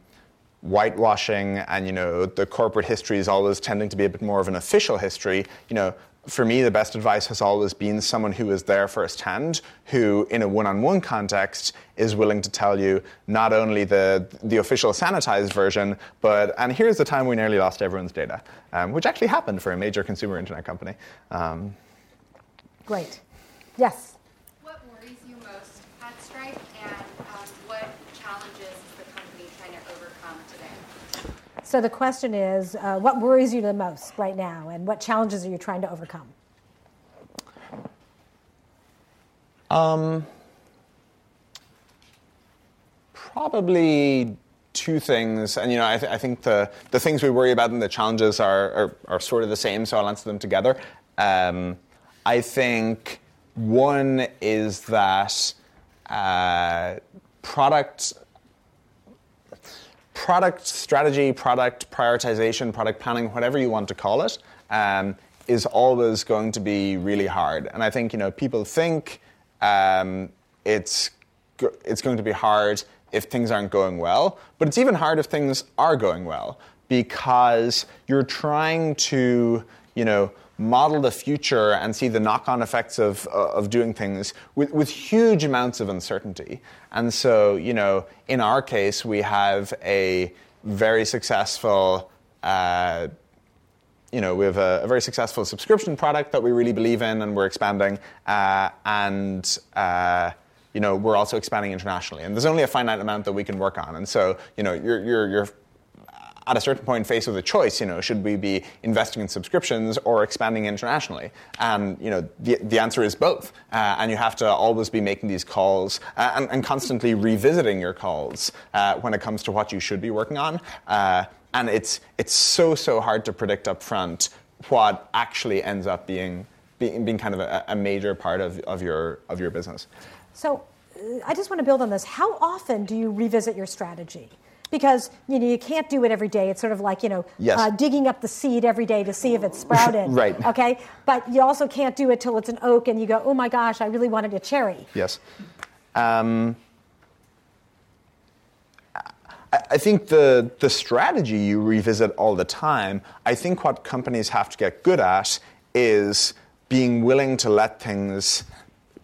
S2: whitewashing and you know the corporate history is always tending to be a bit more of an official history you know for me the best advice has always been someone who is there firsthand who in a one-on-one context is willing to tell you not only the the official sanitized version but and here's the time we nearly lost everyone's data um, which actually happened for a major consumer internet company. Um,
S1: great. Yes So the question is, uh, what worries you the most right now, and what challenges are you trying to overcome?
S2: Um, probably two things, and you know, I, th- I, think the the things we worry about and the challenges are are, are sort of the same. So I'll answer them together. Um, I think one is that uh, product product strategy, product prioritization, product planning, whatever you want to call it, um, is always going to be really hard. And I think you know people think um, it's it's going to be hard if things aren't going well, but it's even hard if things are going well because you're trying to you know model the future and see the knock-on effects of, uh, of doing things with, with huge amounts of uncertainty. And so, you know, in our case, we have a very successful, uh, you know, we have a, a, very successful subscription product that we really believe in and we're expanding. Uh, and, uh, you know, we're also expanding internationally. And there's only a finite amount that we can work on. And so, you know, you're, you're, you're at a certain point faced with a choice, you know, should we be investing in subscriptions or expanding internationally? And you know, the, the answer is both. Uh, and you have to always be making these calls uh, and, and, constantly revisiting your calls uh, when it comes to what you should be working on. Uh, and it's it's so so hard to predict up front what actually ends up being being, being kind of a, a major part of, of your of your business.
S1: So I just want to build on this. How often do you revisit your strategy? Because you know you can't do it every day. It's sort of like you know
S2: yes. uh,
S1: digging up the seed every day to see if it's sprouted.
S2: right.
S1: Okay. But you also can't do it till it's an oak, and you go, oh my gosh, I really wanted a cherry.
S2: Yes. Um, I think the, the strategy you revisit all the time, I think what companies have to get good at is being willing to let things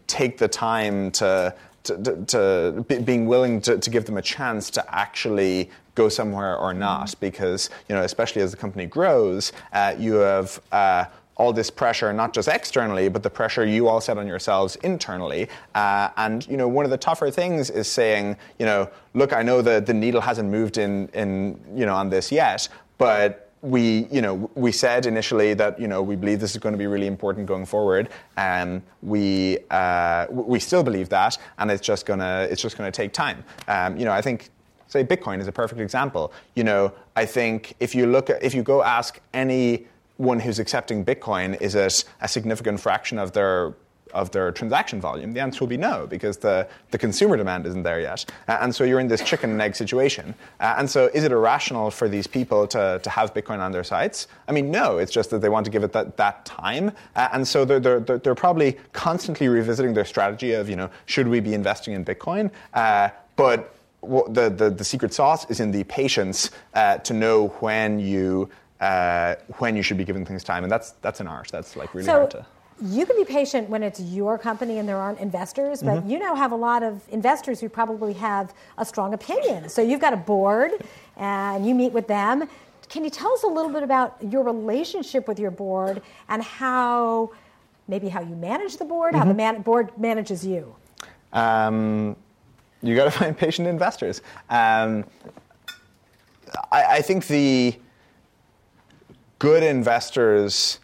S2: take the time to to, to, to be, being willing to, to give them a chance to actually go somewhere or not because you know especially as the company grows uh, you have uh, all this pressure not just externally but the pressure you all set on yourselves internally. Uh, and you know one of the tougher things is saying you know look i know that the needle hasn't moved in in you know on this yet but we, you know, we said initially that you know we believe this is going to be really important going forward, and we uh, we still believe that, and it's just gonna it's just gonna take time. Um, you know, I think say Bitcoin is a perfect example. You know, I think if you look at if you go ask anyone who's accepting Bitcoin, is it a significant fraction of their of their transaction volume? The answer will be no, because the, the consumer demand isn't there yet. Uh, and so you're in this chicken and egg situation. Uh, and so is it irrational for these people to, to have Bitcoin on their sites? I mean, no, it's just that they want to give it that, that time. Uh, and so they're, they're, they're, probably constantly revisiting their strategy of, you know, should we be investing in Bitcoin? Uh, but the, the, the, secret sauce is in the patience uh, to know when you, uh, when you should be giving things time. And that's, that's an art. That's like really
S1: so,
S2: hard to
S1: you can be patient when it's your company and there aren't investors, but mm-hmm. you now have a lot of investors who probably have a strong opinion. So you've got a board and you meet with them. Can you tell us a little bit about your relationship with your board and how, maybe how you manage the board, mm-hmm. how the mm-hmm. man- board manages you? Um,
S2: you got to find patient investors. Um, I, I think the good investors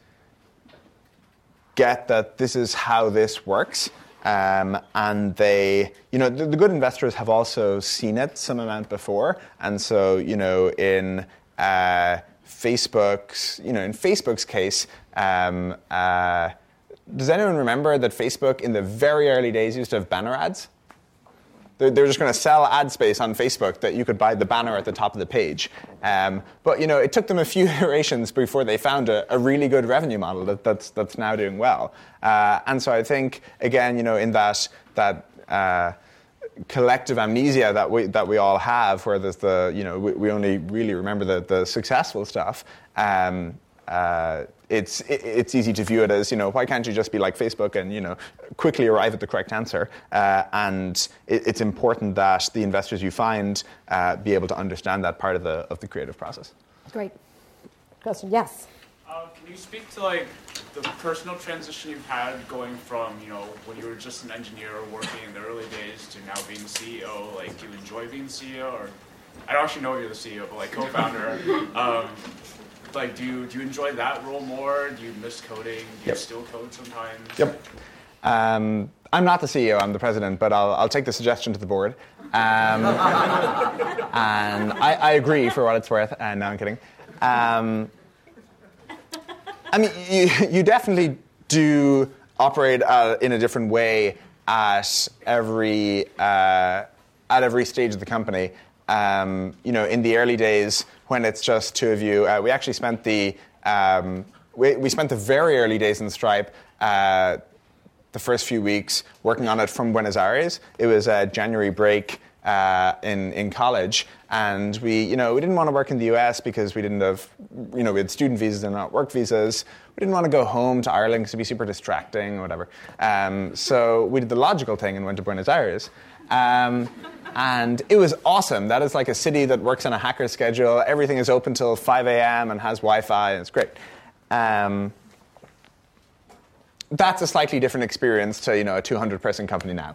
S2: get that this is how this works. Um, and they, you know, the, the, good investors have also seen it some amount before. And so, you know, in uh, Facebook's, you know, in Facebook's case, um, uh, does anyone remember that Facebook in the very early days used to have banner ads? They're, they're just going to sell ad space on Facebook that you could buy the banner at the top of the page. Um, but you know, it took them a few iterations before they found a, a really good revenue model that, that's that's now doing well. Uh, and so I think again, you know, in that that. Uh, collective amnesia that we that we all have, where there's the you know we, we only really remember the the successful stuff. Um, uh, it's it, it's easy to view it as you know why can't you just be like Facebook and you know quickly arrive at the correct answer uh, and it, it's important that the investors you find uh, be able to understand that part of the of the creative process.
S1: Great question. Yes.
S5: Uh, can you speak to like the personal transition you've had going from you know when you were just an engineer working in the early days to now being CEO? Like, do you enjoy being CEO, or I don't actually know if you're the CEO, but like co-founder. um, like, do you do you enjoy that role more? Do you miss coding? Do you
S2: Yep.
S5: still code sometimes?
S2: Yep. Um, I'm not the CEO, I'm the president, but I'll, I'll take the suggestion to the board. Um, and I, I agree for what it's worth. And no, I'm kidding. Um, I mean, you, you definitely do operate uh, in a different way at every uh, at every stage of the company. Um, you know, in the early days when it's just two of you, uh, we actually spent the um, we, we spent the very early days in Stripe. Uh, the first few weeks working on it from Buenos Aires. It was a January break uh, in in college, and we you know we didn't want to work in the US because we didn't have you know we had student visas and not work visas. We didn't want to go home to Ireland because it'd be super distracting or whatever. Um, so we did the logical thing and went to Buenos Aires. Um, and it was awesome. That is like a city that works on a hacker schedule. Everything is open till 5 a.m. and has Wi-Fi. And it's great. Um, that's a slightly different experience to you know a 200 person company now.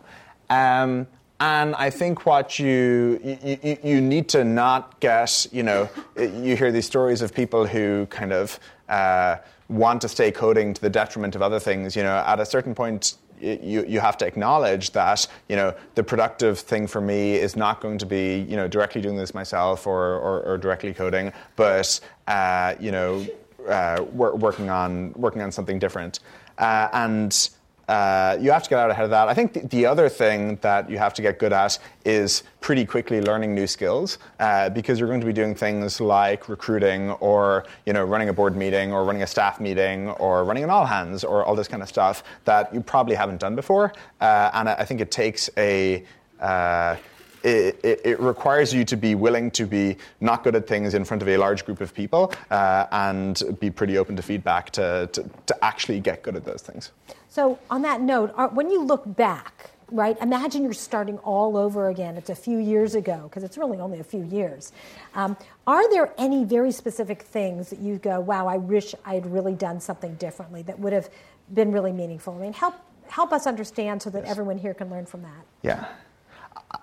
S2: Um, and I think what you, you you- need to not get you know you hear these stories of people who kind of uh, want to stay coding to the detriment of other things. You know, at a certain point. You, you have to acknowledge that you know the productive thing for me is not going to be you know directly doing this myself or, or, or directly coding, but uh, you know uh, wor- working on working on something different, uh, and uh, you have to get out ahead of that. I think the, the other thing that you have to get good at is pretty quickly learning new skills uh, because you're going to be doing things like recruiting or you know running a board meeting or running a staff meeting or running an all hands or all this kind of stuff that you probably haven't done before, uh, and I, I think it takes a uh, it, it, it requires you to be willing to be not good at things in front of a large group of people uh, and be pretty open to feedback to, to, to actually get good at those things.
S1: So, on that note, when you look back, right, imagine you're starting all over again. It's a few years ago, because it's really only a few years. Um, are there any very specific things that you go, wow, I wish I had really done something differently that would have been really meaningful? I mean, help, help us understand so that everyone here can learn from that.
S2: Yeah.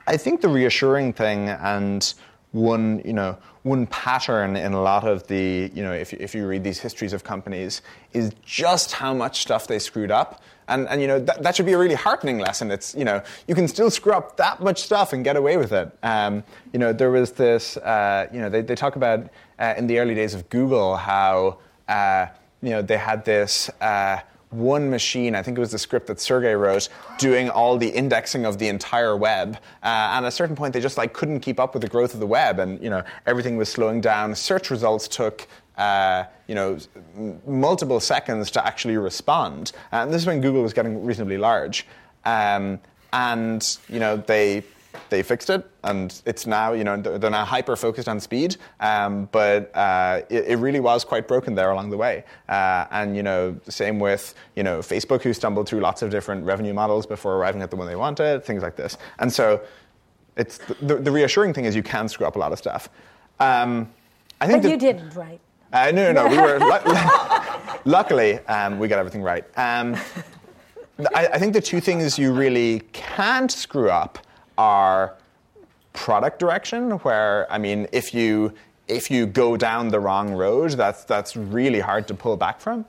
S2: I think the reassuring thing and one, you know, one pattern in a lot of the, you know, if if you read these histories of companies, is just how much stuff they screwed up. And, and you know, that, that should be a really heartening lesson. It's, you know, you can still screw up that much stuff and get away with it. Um, you know, there was this, uh, you know, they, they talk about uh, in the early days of Google how, uh, you know, they had this, uh, one machine, I think it was the script that Sergey wrote, doing all the indexing of the entire web. Uh, and at a certain point, they just like couldn't keep up with the growth of the web, and you know everything was slowing down. Search results took. Uh, you know, multiple seconds to actually respond, and this is when Google was getting reasonably large. Um, and you know, they they fixed it, and it's now you know they're now hyper focused on speed. Um, but uh, it, it really was quite broken there along the way. Uh, and you know, same with you know Facebook, who stumbled through lots of different revenue models before arriving at the one they wanted, things like this. And so, it's the, the reassuring thing is you can screw up a lot of stuff. Um, I think
S1: But
S2: that-
S1: you didn't, right?
S2: uh, no, no, no. We were lu- luckily um, we got everything right. Um, I, I think the two things you really can't screw up are product direction. Where I mean, if you if you go down the wrong road, that's that's really hard to pull back from.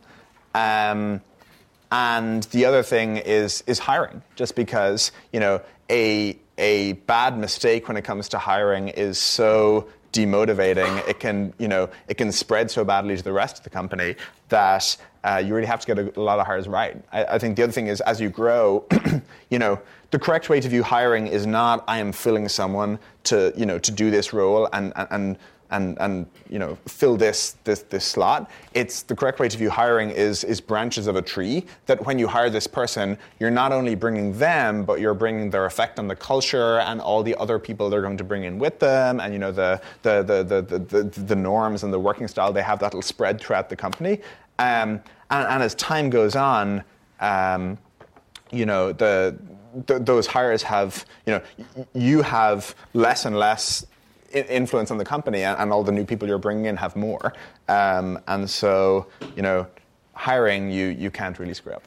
S2: Um, and the other thing is is hiring, just because you know a a bad mistake when it comes to hiring is so demotivating. It can you know it can spread so badly to the rest of the company that uh, you really have to get a, a lot of hires right. I, I think the other thing is as you grow, you know the correct way to view hiring is not I am filling someone to you know to do this role and and. and and, you know, fill this, this, this slot. It's the correct way to view hiring is, is branches of a tree that when you hire this person, you're not only bringing them, but you're bringing their effect on the culture and all the other people they're going to bring in with them and, you know, the, the, the, the, the, the, the norms and the working style they have that'll spread throughout the company. Um, and, and, as time goes on, um, you know, the, th- those hires have, you know, you have less and less influence on the company, and, and, all the new people you're bringing in have more. Um, and so, you know, hiring you you can't really screw up.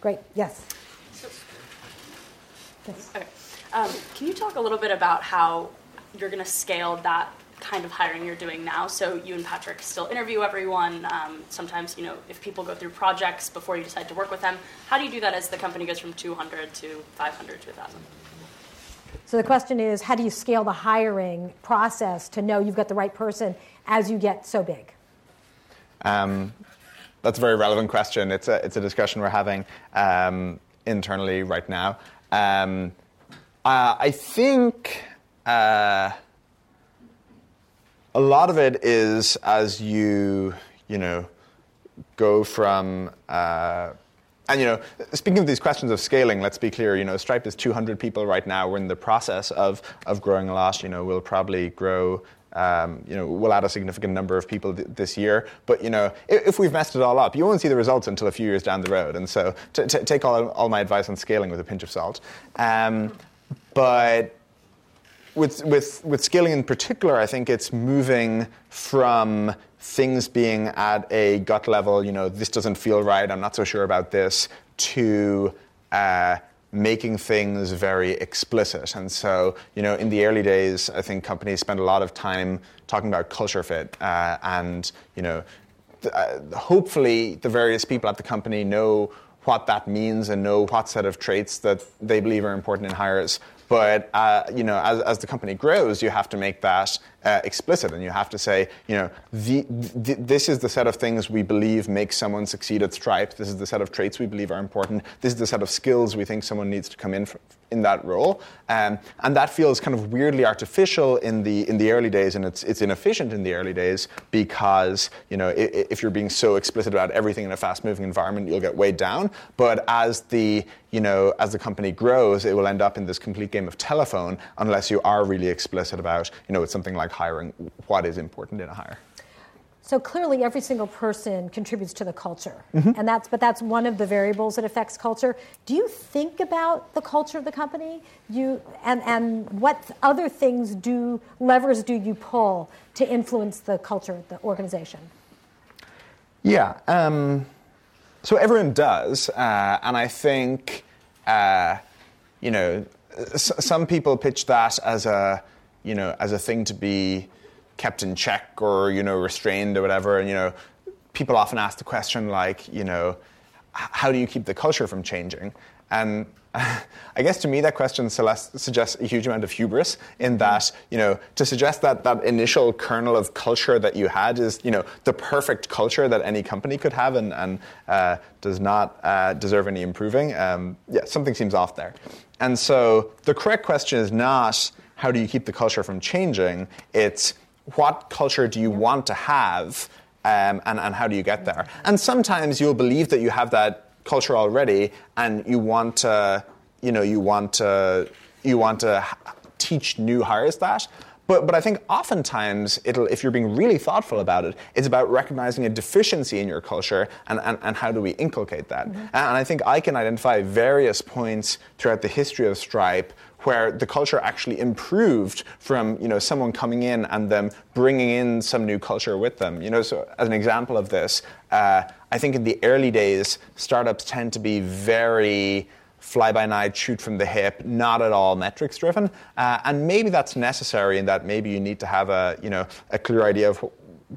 S1: Great. Yes.
S6: yes. Okay. Um, can you talk a little bit about how you're going to scale that kind of hiring you're doing now. So you and Patrick still interview everyone. Um, sometimes, you know, if people go through projects before you decide to work with them, how do you do that as the company goes from 200 to 500 to 1,000?
S1: So the question is, how do you scale the hiring process to know you've got the right person as you get so big?
S2: Um, that's a very relevant question. It's a, it's a discussion we're having um, internally right now. Um, uh, I think. Uh, a lot of it is as you, you know, go from, uh, and you know, speaking of these questions of scaling, let's be clear. You know, Stripe is 200 people right now. We're in the process of of growing a lot. You know, we'll probably grow. Um, you know, we'll add a significant number of people th- this year. But you know, if, if, we've messed it all up, you won't see the results until a few years down the road. And so, t- t- take all, all my advice on scaling with a pinch of salt. Um, but with, with, with scaling in particular, I think it's moving from things being at a gut level, you know, this doesn't feel right, I'm not so sure about this, to uh, making things very explicit. And so, you know, in the early days, I think companies spend a lot of time talking about culture fit uh, and, you know, uh, hopefully the various people at the company know what that means and know what set of traits that they believe are important in hires. But uh, you know, as, as the company grows, you have to make that uh, explicit, and you have to say, you know, the, the, this is the set of things we believe make someone succeed at Stripe. This is the set of traits we believe are important. This is the set of skills we think someone needs to come in in that role. Um, and that feels kind of weirdly artificial in the in the early days, and it's it's inefficient in the early days because you know if, if you're being so explicit about everything in a fast-moving environment, you'll get weighed down. But as the you know as the company grows, it will end up in this complete game of telephone unless you are really explicit about you know it's something like hiring what is important in a hire.
S1: So clearly, every single person contributes to the culture,
S2: mm-hmm.
S1: and that's but that's one of the variables that affects culture. Do you think about the culture of the company? You and and what other things do levers do you pull to influence the culture of the organization?
S2: Yeah, um, so everyone does, uh, and I think uh, you know s- some people pitch that as a you know, as a thing to be kept in check or, you know, restrained or whatever. And, you know, people often ask the question like, you know, how do you keep the culture from changing? And I guess to me that question suggests a huge amount of hubris in that, you know, to suggest that that initial kernel of culture that you had is, you know, the perfect culture that any company could have and, and uh, does not uh, deserve any improving, um, yeah, something seems off there. And so the correct question is not how do you keep the culture from changing? It's what culture do you want to have um, and, and how do you get there? And sometimes you'll believe that you have that culture already and you want to, you know, you want to, you want to teach new hires that. But, but I think oftentimes, it'll, if you're being really thoughtful about it, it's about recognizing a deficiency in your culture and, and, and how do we inculcate that. Mm-hmm. And I think I can identify various points throughout the history of Stripe where the culture actually improved from you know someone coming in and them bringing in some new culture with them. You know, so as an example of this, uh, I think in the early days, startups tend to be very fly by night, shoot from the hip, not at all metrics driven, uh, and maybe that's necessary in that maybe you need to have a you know a clear idea of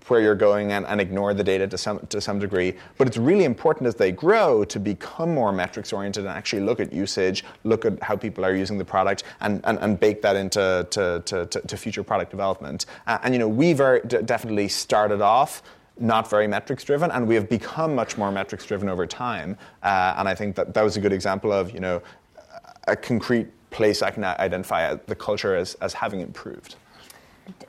S2: where you're going and, and, ignore the data to some, to some degree. But it's really important as they grow to become more metrics oriented and actually look at usage, look at how people are using the product, and, and, and bake that into to, to, to, to future product development. Uh, and you know, we very d- definitely started off not very metrics driven, and we have become much more metrics driven over time. Uh, and I think that that was a good example of you know a concrete place I can identify the culture as, as having improved.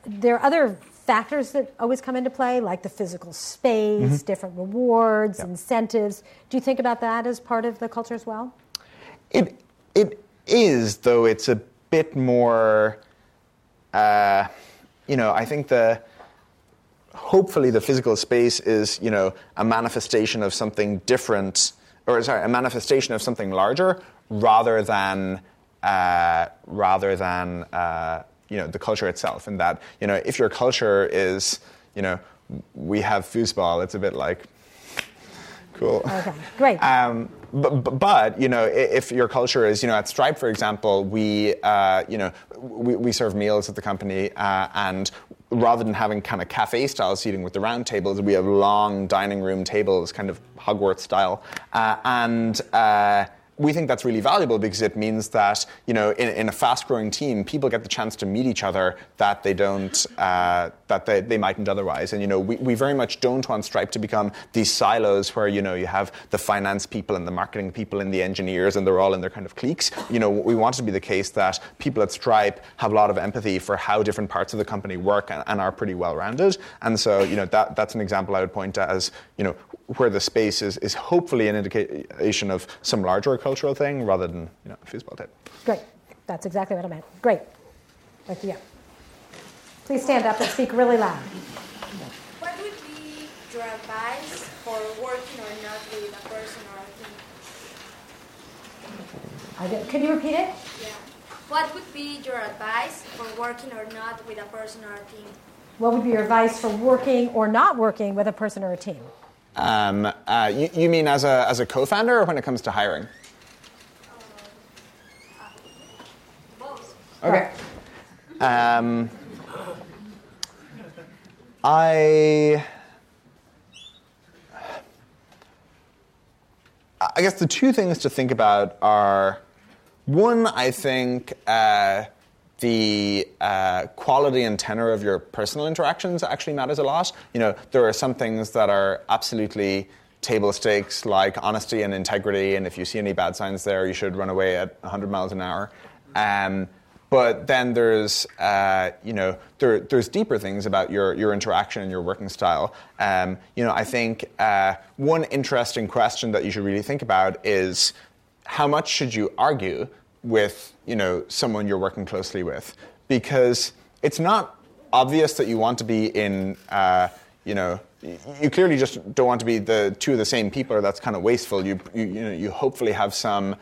S1: there are other factors that always come into play, like the physical space, different rewards,
S2: Yep.
S1: incentives. Do you think about that as part of the culture as well?
S2: It it is, though it's a bit more. Uh, you know, I think the hopefully the physical space is you know a manifestation of something different, or sorry, a manifestation of something larger rather than uh, rather than uh, you know the culture itself. And that you know if your culture is you know we have foosball, it's a bit like cool.
S1: Okay, great.
S2: Um, but, but, but, you know, if your culture is, you know, at Stripe, for example, we, uh, you know, we, we serve meals at the company, uh, and rather than having kind of cafe-style seating with the round tables, we have long dining room tables, kind of Hogwarts style, uh, and. We think that's really valuable because it means that you know in, in a fast-growing team, people get the chance to meet each other that they don't uh, that they, they mightn't otherwise. And you know we, we very much don't want Stripe to become these silos where you know you have the finance people and the marketing people and the engineers and they're all in their kind of cliques. You know we want it to be the case that people at Stripe have a lot of empathy for how different parts of the company work and, and are pretty well-rounded. And so you know that that's an example I would point to as you know where the space is, is hopefully an indication of some larger cultural thing rather than you know a foosball type.
S1: Great. That's exactly what I meant. Great. Right you. Please stand up and speak really loud.
S7: What would be your advice for working or not with a person or a team?
S1: I get- Can you repeat it?
S7: Yeah. What would be your advice for working or not with a person or a team?
S1: What would be your advice for working or not working with a person or a team?
S2: Um, uh, you, you mean as a, as a co-founder or when it comes to hiring?
S7: Both.
S2: Okay. Um, I. I guess the two things to think about are one, I think uh, the uh, quality and tenor of your personal interactions actually matters a lot. You know, there are some things that are absolutely table stakes, like honesty and integrity, and if you see any bad signs there, you should run away at 100 miles an hour. Um, but then there's, uh, you know, there, there's deeper things about your, your interaction and your working style. Um, you know, I think uh, one interesting question that you should really think about is how much should you argue with, you know, someone you're working closely with? Because it's not obvious that you want to be in, uh, you know, you clearly just don't want to be the two of the same people, or that's kind of wasteful. You, you, you know, you hopefully have some.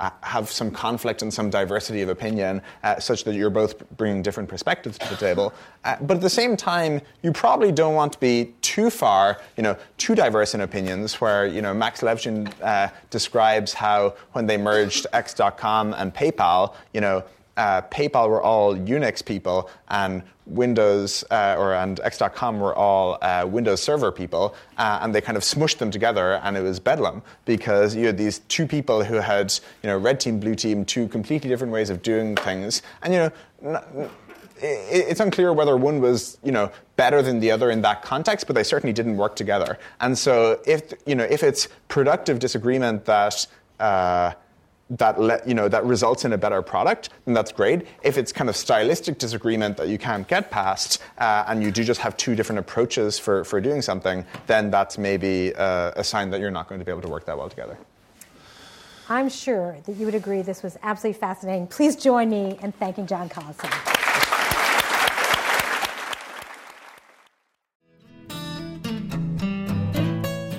S2: Uh, have some conflict and some diversity of opinion, uh, such that you're both bringing different perspectives to the table. Uh, but at the same time, you probably don't want to be too far, you know, too diverse in opinions. Where you know Max Levchin uh, describes how when they merged X.com and PayPal, you know. Uh, PayPal were all Unix people, and Windows uh, or and X.com were all uh, Windows Server people, uh, and they kind of smushed them together, and it was bedlam because you had these two people who had you know red team, blue team, two completely different ways of doing things, and you know. N- n- it's unclear whether one was, you know, better than the other in that context, but they certainly didn't work together. And so, if you know, if it's productive disagreement that uh, that let, you know that results in a better product, then that's great. If it's kind of stylistic disagreement that you can't get past, uh, and you do just have two different approaches for, for doing something, then that's maybe uh, a sign that you're not going to be able to work that well together.
S1: I'm sure that you would agree this was absolutely fascinating. Please join me in thanking John Collison.